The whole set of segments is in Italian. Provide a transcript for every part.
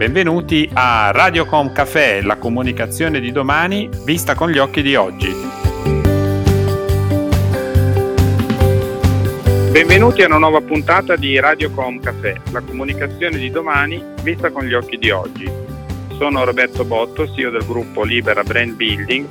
Benvenuti a Radiocom Café, la comunicazione di domani vista con gli occhi di oggi. Benvenuti a una nuova puntata di Radiocom Café, la comunicazione di domani vista con gli occhi di oggi. Sono Roberto Botto, CEO del gruppo Libera Brand Building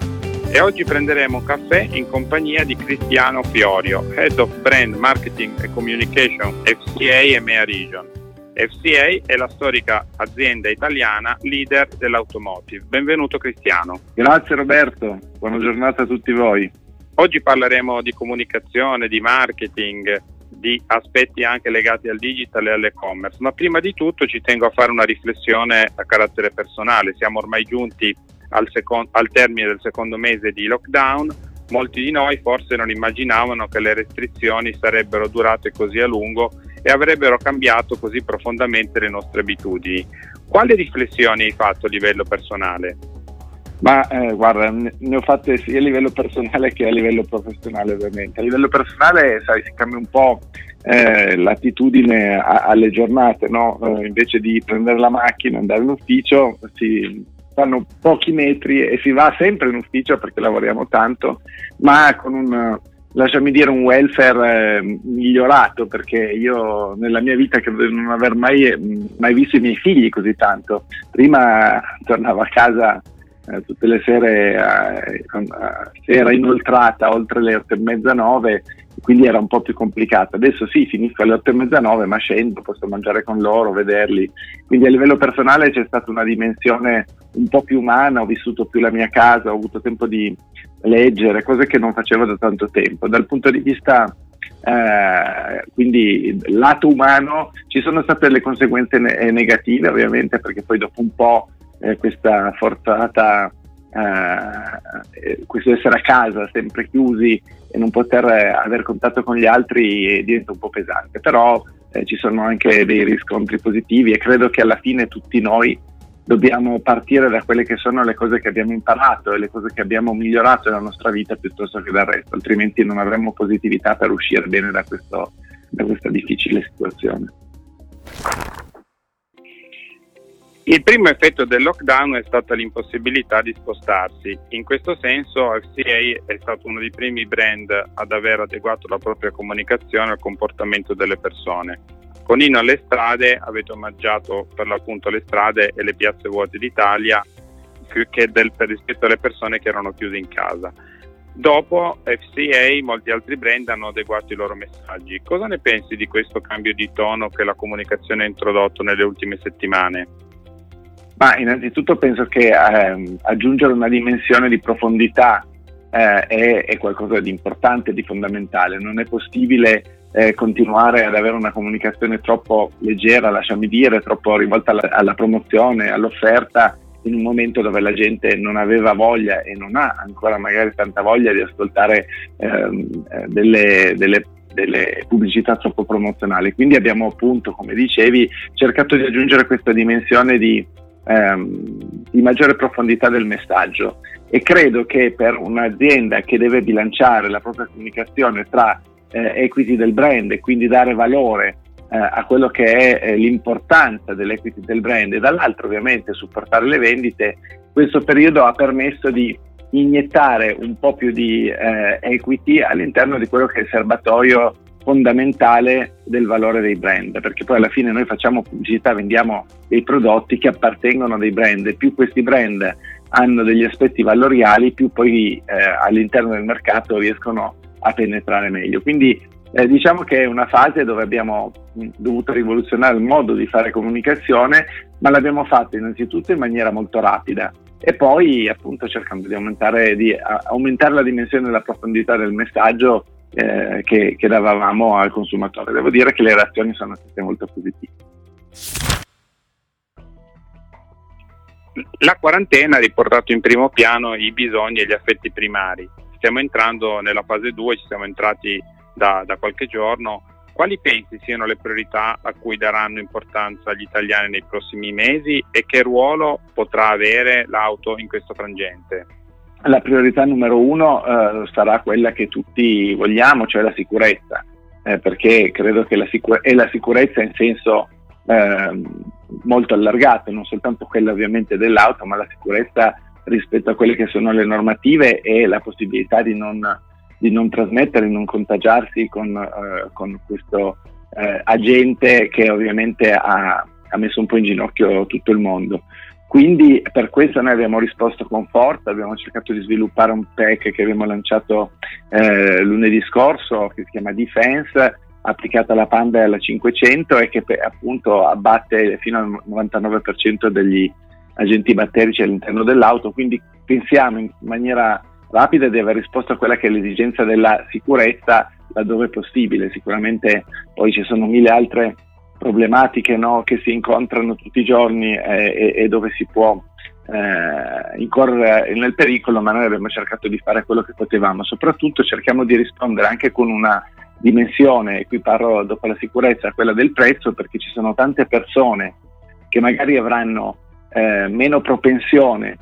e oggi prenderemo caffè in compagnia di Cristiano Fiorio, Head of Brand Marketing e Communication FCA EMEA Region. FCA è la storica azienda italiana leader dell'automotive. Benvenuto Cristiano. Grazie Roberto, buona giornata a tutti voi. Oggi parleremo di comunicazione, di marketing, di aspetti anche legati al digital e all'e-commerce, ma prima di tutto ci tengo a fare una riflessione a carattere personale. Siamo ormai giunti al, second- al termine del secondo mese di lockdown. Molti di noi forse non immaginavano che le restrizioni sarebbero durate così a lungo e avrebbero cambiato così profondamente le nostre abitudini. Quali riflessioni hai fatto a livello personale? Ma eh, guarda, ne ho fatte sia a livello personale che a livello professionale ovviamente. A livello personale sai, si cambia un po' eh, l'attitudine a, alle giornate, no? eh, invece di prendere la macchina andare in ufficio si fanno pochi metri e si va sempre in ufficio perché lavoriamo tanto, ma con un lasciami dire, un welfare eh, migliorato, perché io nella mia vita credo di non aver mai, mai, visto i miei figli così tanto. Prima tornavo a casa eh, tutte le sere, eh, era inoltrata oltre le otto e mezza, nove, quindi era un po' più complicato. Adesso sì, finisco alle otto e mezza, nove, ma scendo, posso mangiare con loro, vederli. Quindi a livello personale c'è stata una dimensione un po' più umana, ho vissuto più la mia casa, ho avuto tempo di leggere, cose che non facevo da tanto tempo. Dal punto di vista eh, quindi lato umano ci sono state le conseguenze ne- eh, negative ovviamente perché poi dopo un po' eh, questa forzata eh, eh questo essere a casa sempre chiusi e non poter eh, avere contatto con gli altri diventa un po' pesante però ci sono anche dei riscontri positivi e credo che alla fine tutti noi dobbiamo partire da quelle che sono le cose che abbiamo imparato e le cose che abbiamo migliorato nella nostra vita piuttosto che dal resto, altrimenti non avremo positività per uscire bene da, questo, da questa difficile situazione. Il primo effetto del lockdown è stata l'impossibilità di spostarsi. In questo senso FCA è stato uno dei primi brand ad aver adeguato la propria comunicazione al comportamento delle persone. Con alle strade avete omaggiato per l'appunto le strade e le piazze vuote d'Italia che del, rispetto alle persone che erano chiuse in casa. Dopo FCA, molti altri brand hanno adeguato i loro messaggi. Cosa ne pensi di questo cambio di tono che la comunicazione ha introdotto nelle ultime settimane? Ma innanzitutto penso che eh, aggiungere una dimensione di profondità eh, è, è, qualcosa di importante, di fondamentale. Non è possibile eh, continuare ad avere una comunicazione troppo leggera, lasciami dire, troppo rivolta alla, alla, promozione, all'offerta, in un momento dove la gente non aveva voglia e non ha ancora magari tanta voglia di ascoltare ehm, eh, delle, delle delle pubblicità troppo promozionali. Quindi abbiamo appunto, come dicevi, cercato di aggiungere questa dimensione di, ehm, di, maggiore profondità del messaggio e credo che per un'azienda che deve bilanciare la propria comunicazione tra eh, equity del brand e quindi dare valore eh, a quello che è eh, l'importanza dell'equity del brand e dall'altro ovviamente supportare le vendite, questo periodo ha permesso di iniettare un po' più di eh, equity all'interno di quello che è il serbatoio fondamentale del valore dei brand, perché poi alla fine noi facciamo pubblicità, vendiamo dei prodotti che appartengono a dei brand e più questi brand hanno degli aspetti valoriali, più poi eh, all'interno del mercato riescono a penetrare meglio. Quindi eh, diciamo che è una fase dove abbiamo dovuto rivoluzionare il modo di fare comunicazione, ma l'abbiamo fatto innanzitutto in maniera molto rapida e poi appunto cercando di aumentare, di, aumentare la dimensione e la profondità del messaggio eh, che, che davamo al consumatore. Devo dire che le reazioni sono state molto positive. La quarantena ha riportato in primo piano i bisogni e gli affetti primari stiamo entrando nella fase 2, ci siamo entrati da, da qualche giorno. Quali pensi siano le priorità a cui daranno importanza gli italiani nei prossimi mesi e che ruolo potrà avere l'auto in questo frangente? La priorità numero uno eh, sarà quella che tutti vogliamo, cioè la sicurezza, eh, perché credo che la sicur- è la sicurezza in senso eh, molto allargato, non soltanto quella ovviamente dell'auto, ma la sicurezza rispetto a quelle che sono le normative e la possibilità di non, di non trasmettere, di non contagiarsi con, uh, con questo uh, agente che ovviamente ha, ha, messo un po' in ginocchio tutto il mondo. Quindi per questo noi abbiamo risposto con forza, abbiamo cercato di sviluppare un pack che abbiamo lanciato eh, lunedì scorso che si chiama Defense, applicato alla Panda e alla 500 e che appunto abbatte fino al 99% degli agenti batterici all'interno dell'auto, quindi pensiamo in maniera rapida di aver risposto a quella che è l'esigenza della sicurezza laddove possibile, sicuramente poi ci sono mille altre problematiche no, che si incontrano tutti i giorni eh, e, e, dove si può eh, incorrere nel pericolo, ma noi abbiamo cercato di fare quello che potevamo, soprattutto cerchiamo di rispondere anche con una dimensione, e qui parlo dopo la sicurezza, quella del prezzo, perché ci sono tante persone che magari avranno eh, meno propensione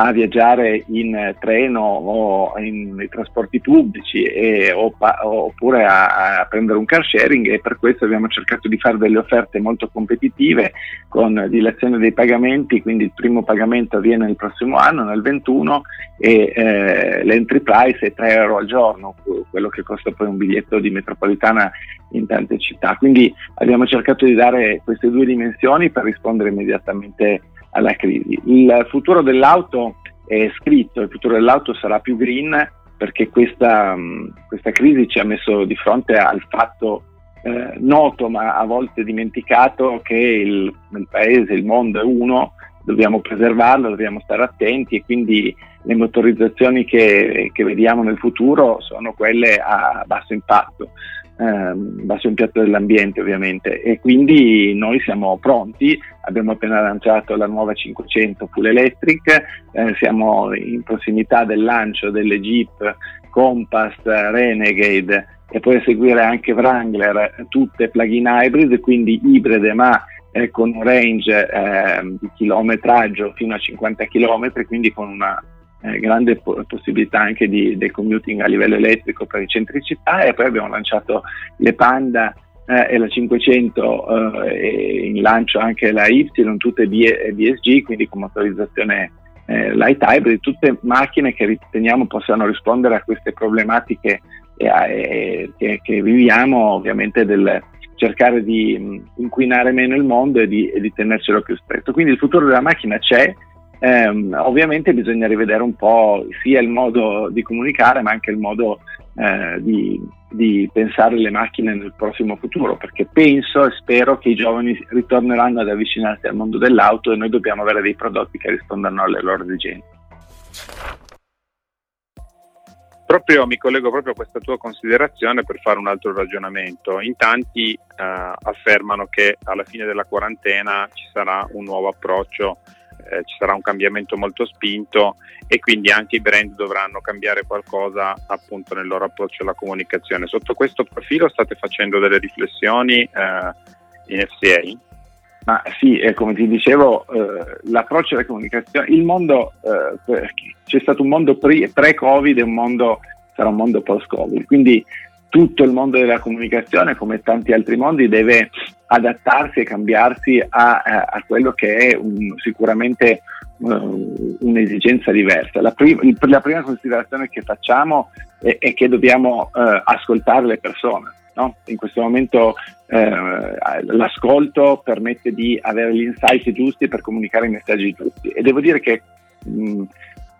a viaggiare in treno o in trasporti pubblici e, o, oppure a, a, prendere un car sharing e per questo abbiamo cercato di fare delle offerte molto competitive con dilazione dei pagamenti, quindi il primo pagamento avviene nel prossimo anno, nel 21 e eh, l'entry price è 3 euro al giorno, quello che costa poi un biglietto di metropolitana in tante città. Quindi abbiamo cercato di dare queste due dimensioni per rispondere immediatamente alla crisi. Il futuro dell'auto è scritto, il futuro dell'auto sarà più green perché questa, questa crisi ci ha messo di fronte al fatto eh, noto ma a volte dimenticato che il, il paese, il mondo è uno, dobbiamo preservarlo, dobbiamo stare attenti e quindi le motorizzazioni che, che vediamo nel futuro sono quelle a basso impatto ehm, basso impatto dell'ambiente ovviamente. E quindi noi siamo pronti, abbiamo appena lanciato la nuova 500 full electric, eh, siamo in prossimità del lancio delle Jeep Compass, Renegade e poi a seguire anche Wrangler, tutte plug-in hybrid, quindi ibride ma eh, con un range eh, di chilometraggio fino a 50 km, quindi con una eh, grande po- possibilità anche di del commuting a livello elettrico per i centri città e poi abbiamo lanciato le Panda eh, e la 500 eh, e in lancio anche la Y, tutte B- BSG, quindi con motorizzazione eh, light hybrid, tutte macchine che riteniamo possano rispondere a queste problematiche che, che, viviamo, ovviamente del cercare di inquinare meno il mondo e di, e di tenercelo più stretto. Quindi il futuro della macchina c'è, eh, ovviamente bisogna rivedere un po' sia il modo di comunicare ma anche il modo eh, di, di, pensare le macchine nel prossimo futuro perché penso e spero che i giovani ritorneranno ad avvicinarsi al mondo dell'auto e noi dobbiamo avere dei prodotti che rispondano alle loro esigenze. Proprio, mi collego proprio a questa tua considerazione per fare un altro ragionamento. In tanti eh, affermano che alla fine della quarantena ci sarà un nuovo approccio eh, ci sarà un cambiamento molto spinto e quindi anche i brand dovranno cambiare qualcosa appunto nel loro approccio alla comunicazione. Sotto questo profilo state facendo delle riflessioni eh, in FCA? Ma sì, eh, come ti dicevo, eh, l'approccio alla comunicazione, il mondo, eh, c'è stato un mondo pre- pre-Covid e un mondo, sarà un mondo post-Covid, quindi tutto il mondo della comunicazione, come tanti altri mondi, deve adattarsi e cambiarsi a, a quello che è un, sicuramente uh, un'esigenza diversa. La, prim- la, prima considerazione che facciamo è, è che dobbiamo uh, ascoltare le persone. No? In questo momento uh, l'ascolto permette di avere gli insight giusti per comunicare i messaggi giusti e devo dire che mh,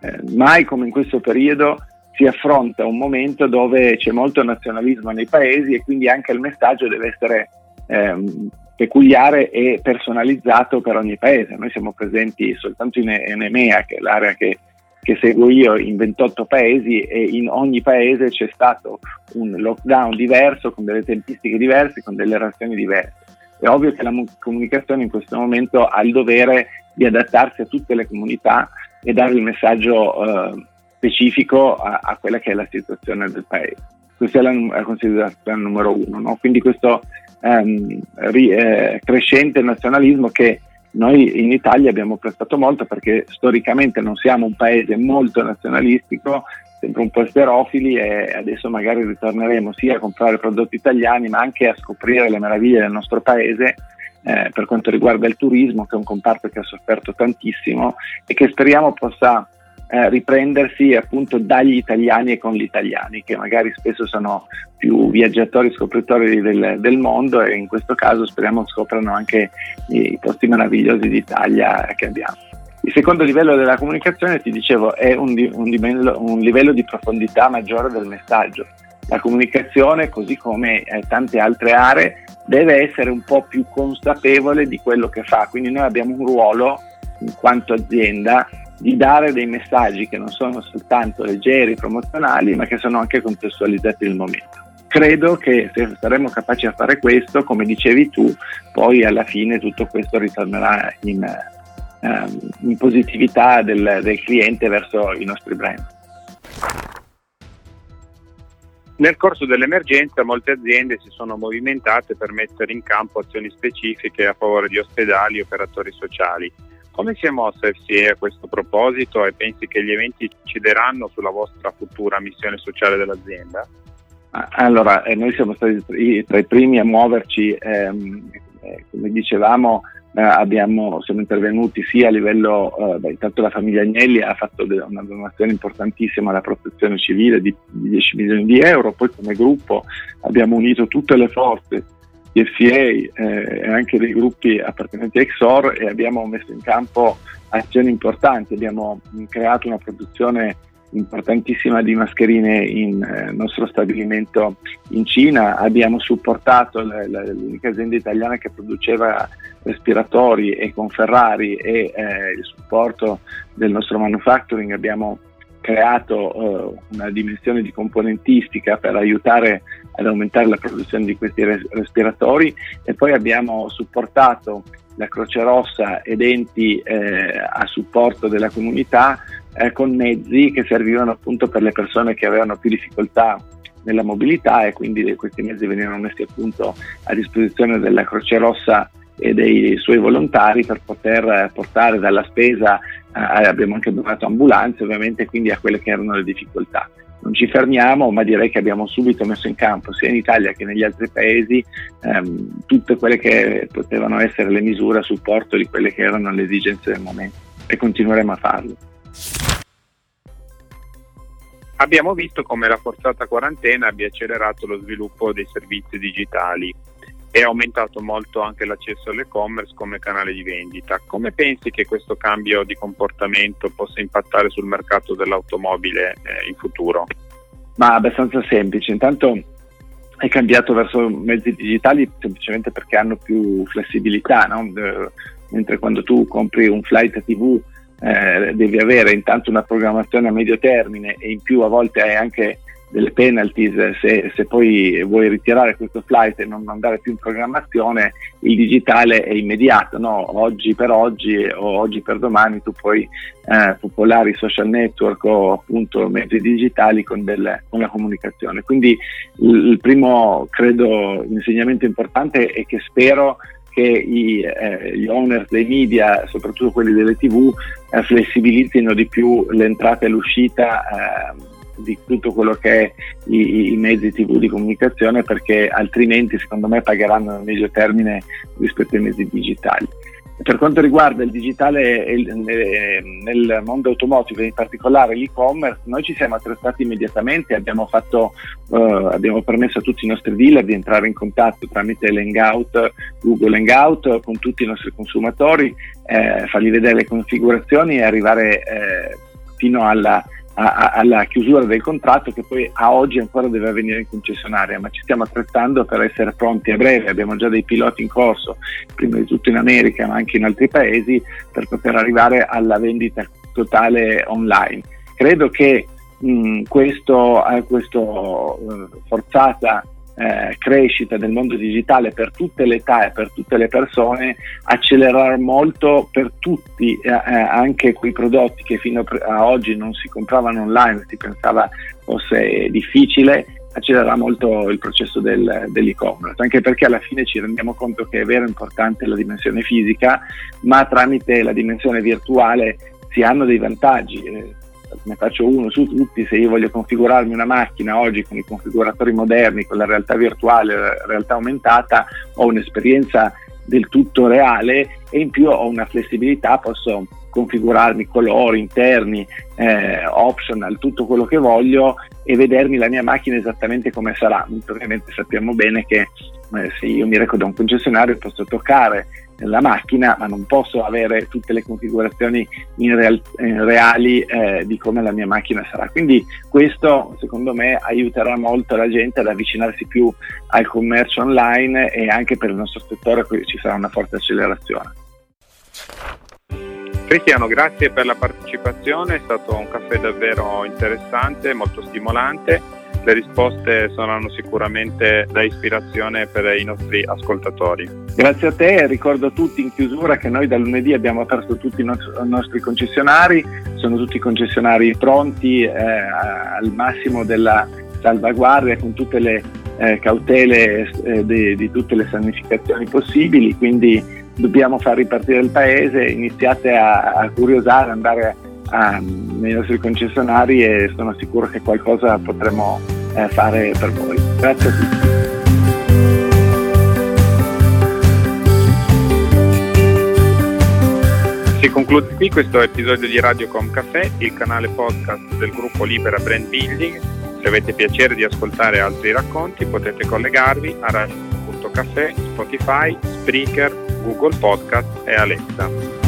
eh, mai come in questo periodo si affronta un momento dove c'è molto nazionalismo nei paesi e quindi anche il messaggio deve essere ehm, peculiare e personalizzato per ogni paese. Noi siamo presenti soltanto in, in EMEA, che è l'area che, che seguo io, in 28 paesi e in ogni paese c'è stato un lockdown diverso, con delle tempistiche diverse, con delle reazioni diverse. È ovvio che la comunicazione in questo momento ha il dovere di adattarsi a tutte le comunità e dare il messaggio eh, specifico a, a, quella che è la situazione del paese. Questa è la, la considerazione numero uno. No? Quindi questo ehm, ri, eh, crescente nazionalismo che noi in Italia abbiamo prestato molto perché storicamente non siamo un paese molto nazionalistico, sempre un po' esterofili e adesso magari ritorneremo sia a comprare prodotti italiani ma anche a scoprire le meraviglie del nostro paese eh, per quanto riguarda il turismo, che è un comparto che ha sofferto tantissimo e che speriamo possa eh, riprendersi appunto dagli italiani e con gli italiani, che magari spesso sono più viaggiatori, scopritori del, del mondo e in questo caso speriamo scoprano anche i, i posti meravigliosi d'Italia che abbiamo. Il secondo livello della comunicazione, ti dicevo, è un, un, livello, un livello di profondità maggiore del messaggio. La comunicazione, così come eh, tante altre aree, deve essere un po' più consapevole di quello che fa. Quindi noi abbiamo un ruolo in quanto azienda di dare dei messaggi che non sono soltanto leggeri, promozionali, ma che sono anche contestualizzati nel momento. Credo che se saremo capaci a fare questo, come dicevi tu, poi alla fine tutto questo ritornerà in, ehm, in positività del, del cliente verso i nostri brand. Nel corso dell'emergenza molte aziende si sono movimentate per mettere in campo azioni specifiche a favore di ospedali e operatori sociali. Come si è mossa FCA a questo proposito e pensi che gli eventi incideranno sulla vostra futura missione sociale dell'azienda? Allora, eh, noi siamo stati tra i primi a muoverci, ehm, eh, come dicevamo, eh, abbiamo, siamo intervenuti sia a livello, eh, beh, intanto la famiglia Agnelli ha fatto una donazione importantissima alla protezione civile di 10 milioni di euro, poi come gruppo abbiamo unito tutte le forze di FCA eh, e anche dei gruppi appartenenti a Exor e abbiamo messo in campo azioni importanti, abbiamo creato una produzione importantissima di mascherine in eh, nostro stabilimento in Cina, abbiamo supportato le, le, l'unica azienda italiana che produceva respiratori e con Ferrari e eh, il supporto del nostro manufacturing. Abbiamo creato eh, una dimensione di componentistica per aiutare ad aumentare la produzione di questi res- respiratori e poi abbiamo supportato la Croce Rossa ed enti eh, a supporto della comunità eh, con mezzi che servivano appunto per le persone che avevano più difficoltà nella mobilità e quindi questi mezzi venivano messi appunto a disposizione della Croce Rossa e dei suoi volontari per poter portare dalla spesa, eh, abbiamo anche donato ambulanze ovviamente, quindi a quelle che erano le difficoltà. Non ci fermiamo, ma direi che abbiamo subito messo in campo, sia in Italia che negli altri paesi, ehm, tutte quelle che potevano essere le misure a supporto di quelle che erano le esigenze del momento e continueremo a farlo. Abbiamo visto come la forzata quarantena abbia accelerato lo sviluppo dei servizi digitali e aumentato molto anche l'accesso all'e-commerce come canale di vendita. Come pensi che questo cambio di comportamento possa impattare sul mercato dell'automobile eh, in futuro? Ma abbastanza semplice. Intanto è cambiato verso mezzi digitali semplicemente perché hanno più flessibilità, no? mentre quando tu compri un flight TV eh, devi avere intanto una programmazione a medio termine e in più a volte hai anche delle penalties se, se, poi vuoi ritirare questo flight e non andare più in programmazione il digitale è immediato no? oggi per oggi o oggi per domani tu puoi eh, popolare i social network o appunto mezzi digitali con, del, con la comunicazione quindi il, il primo credo insegnamento importante è che spero che i, eh, gli owner dei media, soprattutto quelli delle tv, eh, flessibilizzino di più l'entrata e l'uscita eh, di tutto quello che è i, i, mezzi tv di comunicazione perché altrimenti secondo me pagheranno nel medio termine rispetto ai mezzi digitali. Per quanto riguarda il digitale nel mondo automotive, in particolare l'e-commerce, noi ci siamo attrezzati immediatamente, abbiamo, fatto, uh, abbiamo permesso a tutti i nostri dealer di entrare in contatto tramite l'Hangout, Google Hangout con tutti i nostri consumatori, eh, fargli vedere le configurazioni e arrivare eh, fino alla a, alla chiusura del contratto che poi a oggi ancora deve avvenire in concessionaria, ma ci stiamo attrezzando per essere pronti a breve, abbiamo già dei piloti in corso, prima di tutto in America ma anche in altri paesi, per poter arrivare alla vendita totale online. Credo che mh, questo, eh, questo eh, forzata eh, crescita del mondo digitale per tutte le età e per tutte le persone accelererà molto per tutti, eh, eh anche quei prodotti che fino a oggi non si compravano online, si pensava fosse difficile, accelererà molto il processo del, dell'e-commerce, anche perché alla fine ci rendiamo conto che è vero importante la dimensione fisica, ma tramite la dimensione virtuale si hanno dei vantaggi. Ne faccio uno su tutti, se io voglio configurarmi una macchina oggi con i configuratori moderni, con la realtà virtuale, la realtà aumentata, ho un'esperienza del tutto reale e in più ho una flessibilità, posso configurarmi colori interni, eh, optional, tutto quello che voglio e vedermi la mia macchina esattamente come sarà. Ovviamente sappiamo bene che eh, se io mi reco da un concessionario posso toccare la macchina, ma non posso avere tutte le configurazioni in real, in reali eh, di come la mia macchina sarà. Quindi questo secondo me aiuterà molto la gente ad avvicinarsi più al commercio online e anche per il nostro settore ci sarà una forte accelerazione. Cristiano, grazie per la partecipazione, è stato un caffè davvero interessante, molto stimolante. Le risposte saranno sicuramente da ispirazione per i nostri ascoltatori. Grazie a te e ricordo a tutti in chiusura che noi da lunedì abbiamo aperto tutti i nostri concessionari, sono tutti concessionari pronti eh, al massimo della salvaguardia con tutte le eh, cautele eh, di, di tutte le sanificazioni possibili, quindi dobbiamo far ripartire il paese, iniziate a, a curiosare, andare a, nei nostri concessionari e sono sicuro che qualcosa potremo eh, fare per voi. Grazie a tutti. Si conclude qui questo episodio di Radiocom Café, il canale podcast del gruppo Libera Brand Building. Se avete piacere di ascoltare altri racconti potete collegarvi a radio.caffè, Spotify, Spreaker Google Podcast e Alexa.